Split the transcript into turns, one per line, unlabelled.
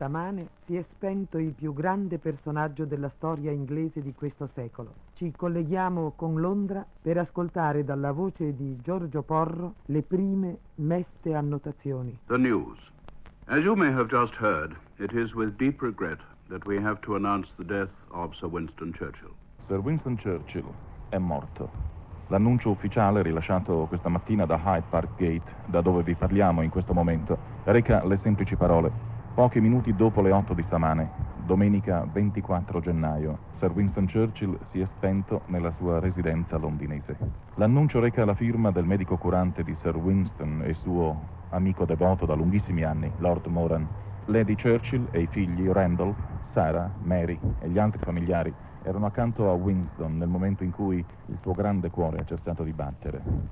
Stamane si è spento il più grande personaggio della storia inglese di questo secolo. Ci colleghiamo con Londra per ascoltare dalla voce di Giorgio Porro le prime meste annotazioni.
The news. As you may have just heard, it is with deep regret that we have to announce the death of Sir Winston Churchill.
Sir Winston Churchill è morto. L'annuncio ufficiale rilasciato questa mattina da Hyde Park Gate, da dove vi parliamo in questo momento, reca le semplici parole Pochi minuti dopo le 8 di stamane, domenica 24 gennaio, Sir Winston Churchill si è spento nella sua residenza londinese. L'annuncio reca la firma del medico curante di Sir Winston e suo amico devoto da lunghissimi anni, Lord Moran. Lady Churchill e i figli Randall, Sarah, Mary e gli altri familiari erano accanto a Winston nel momento in cui il suo grande cuore ha cessato di battere.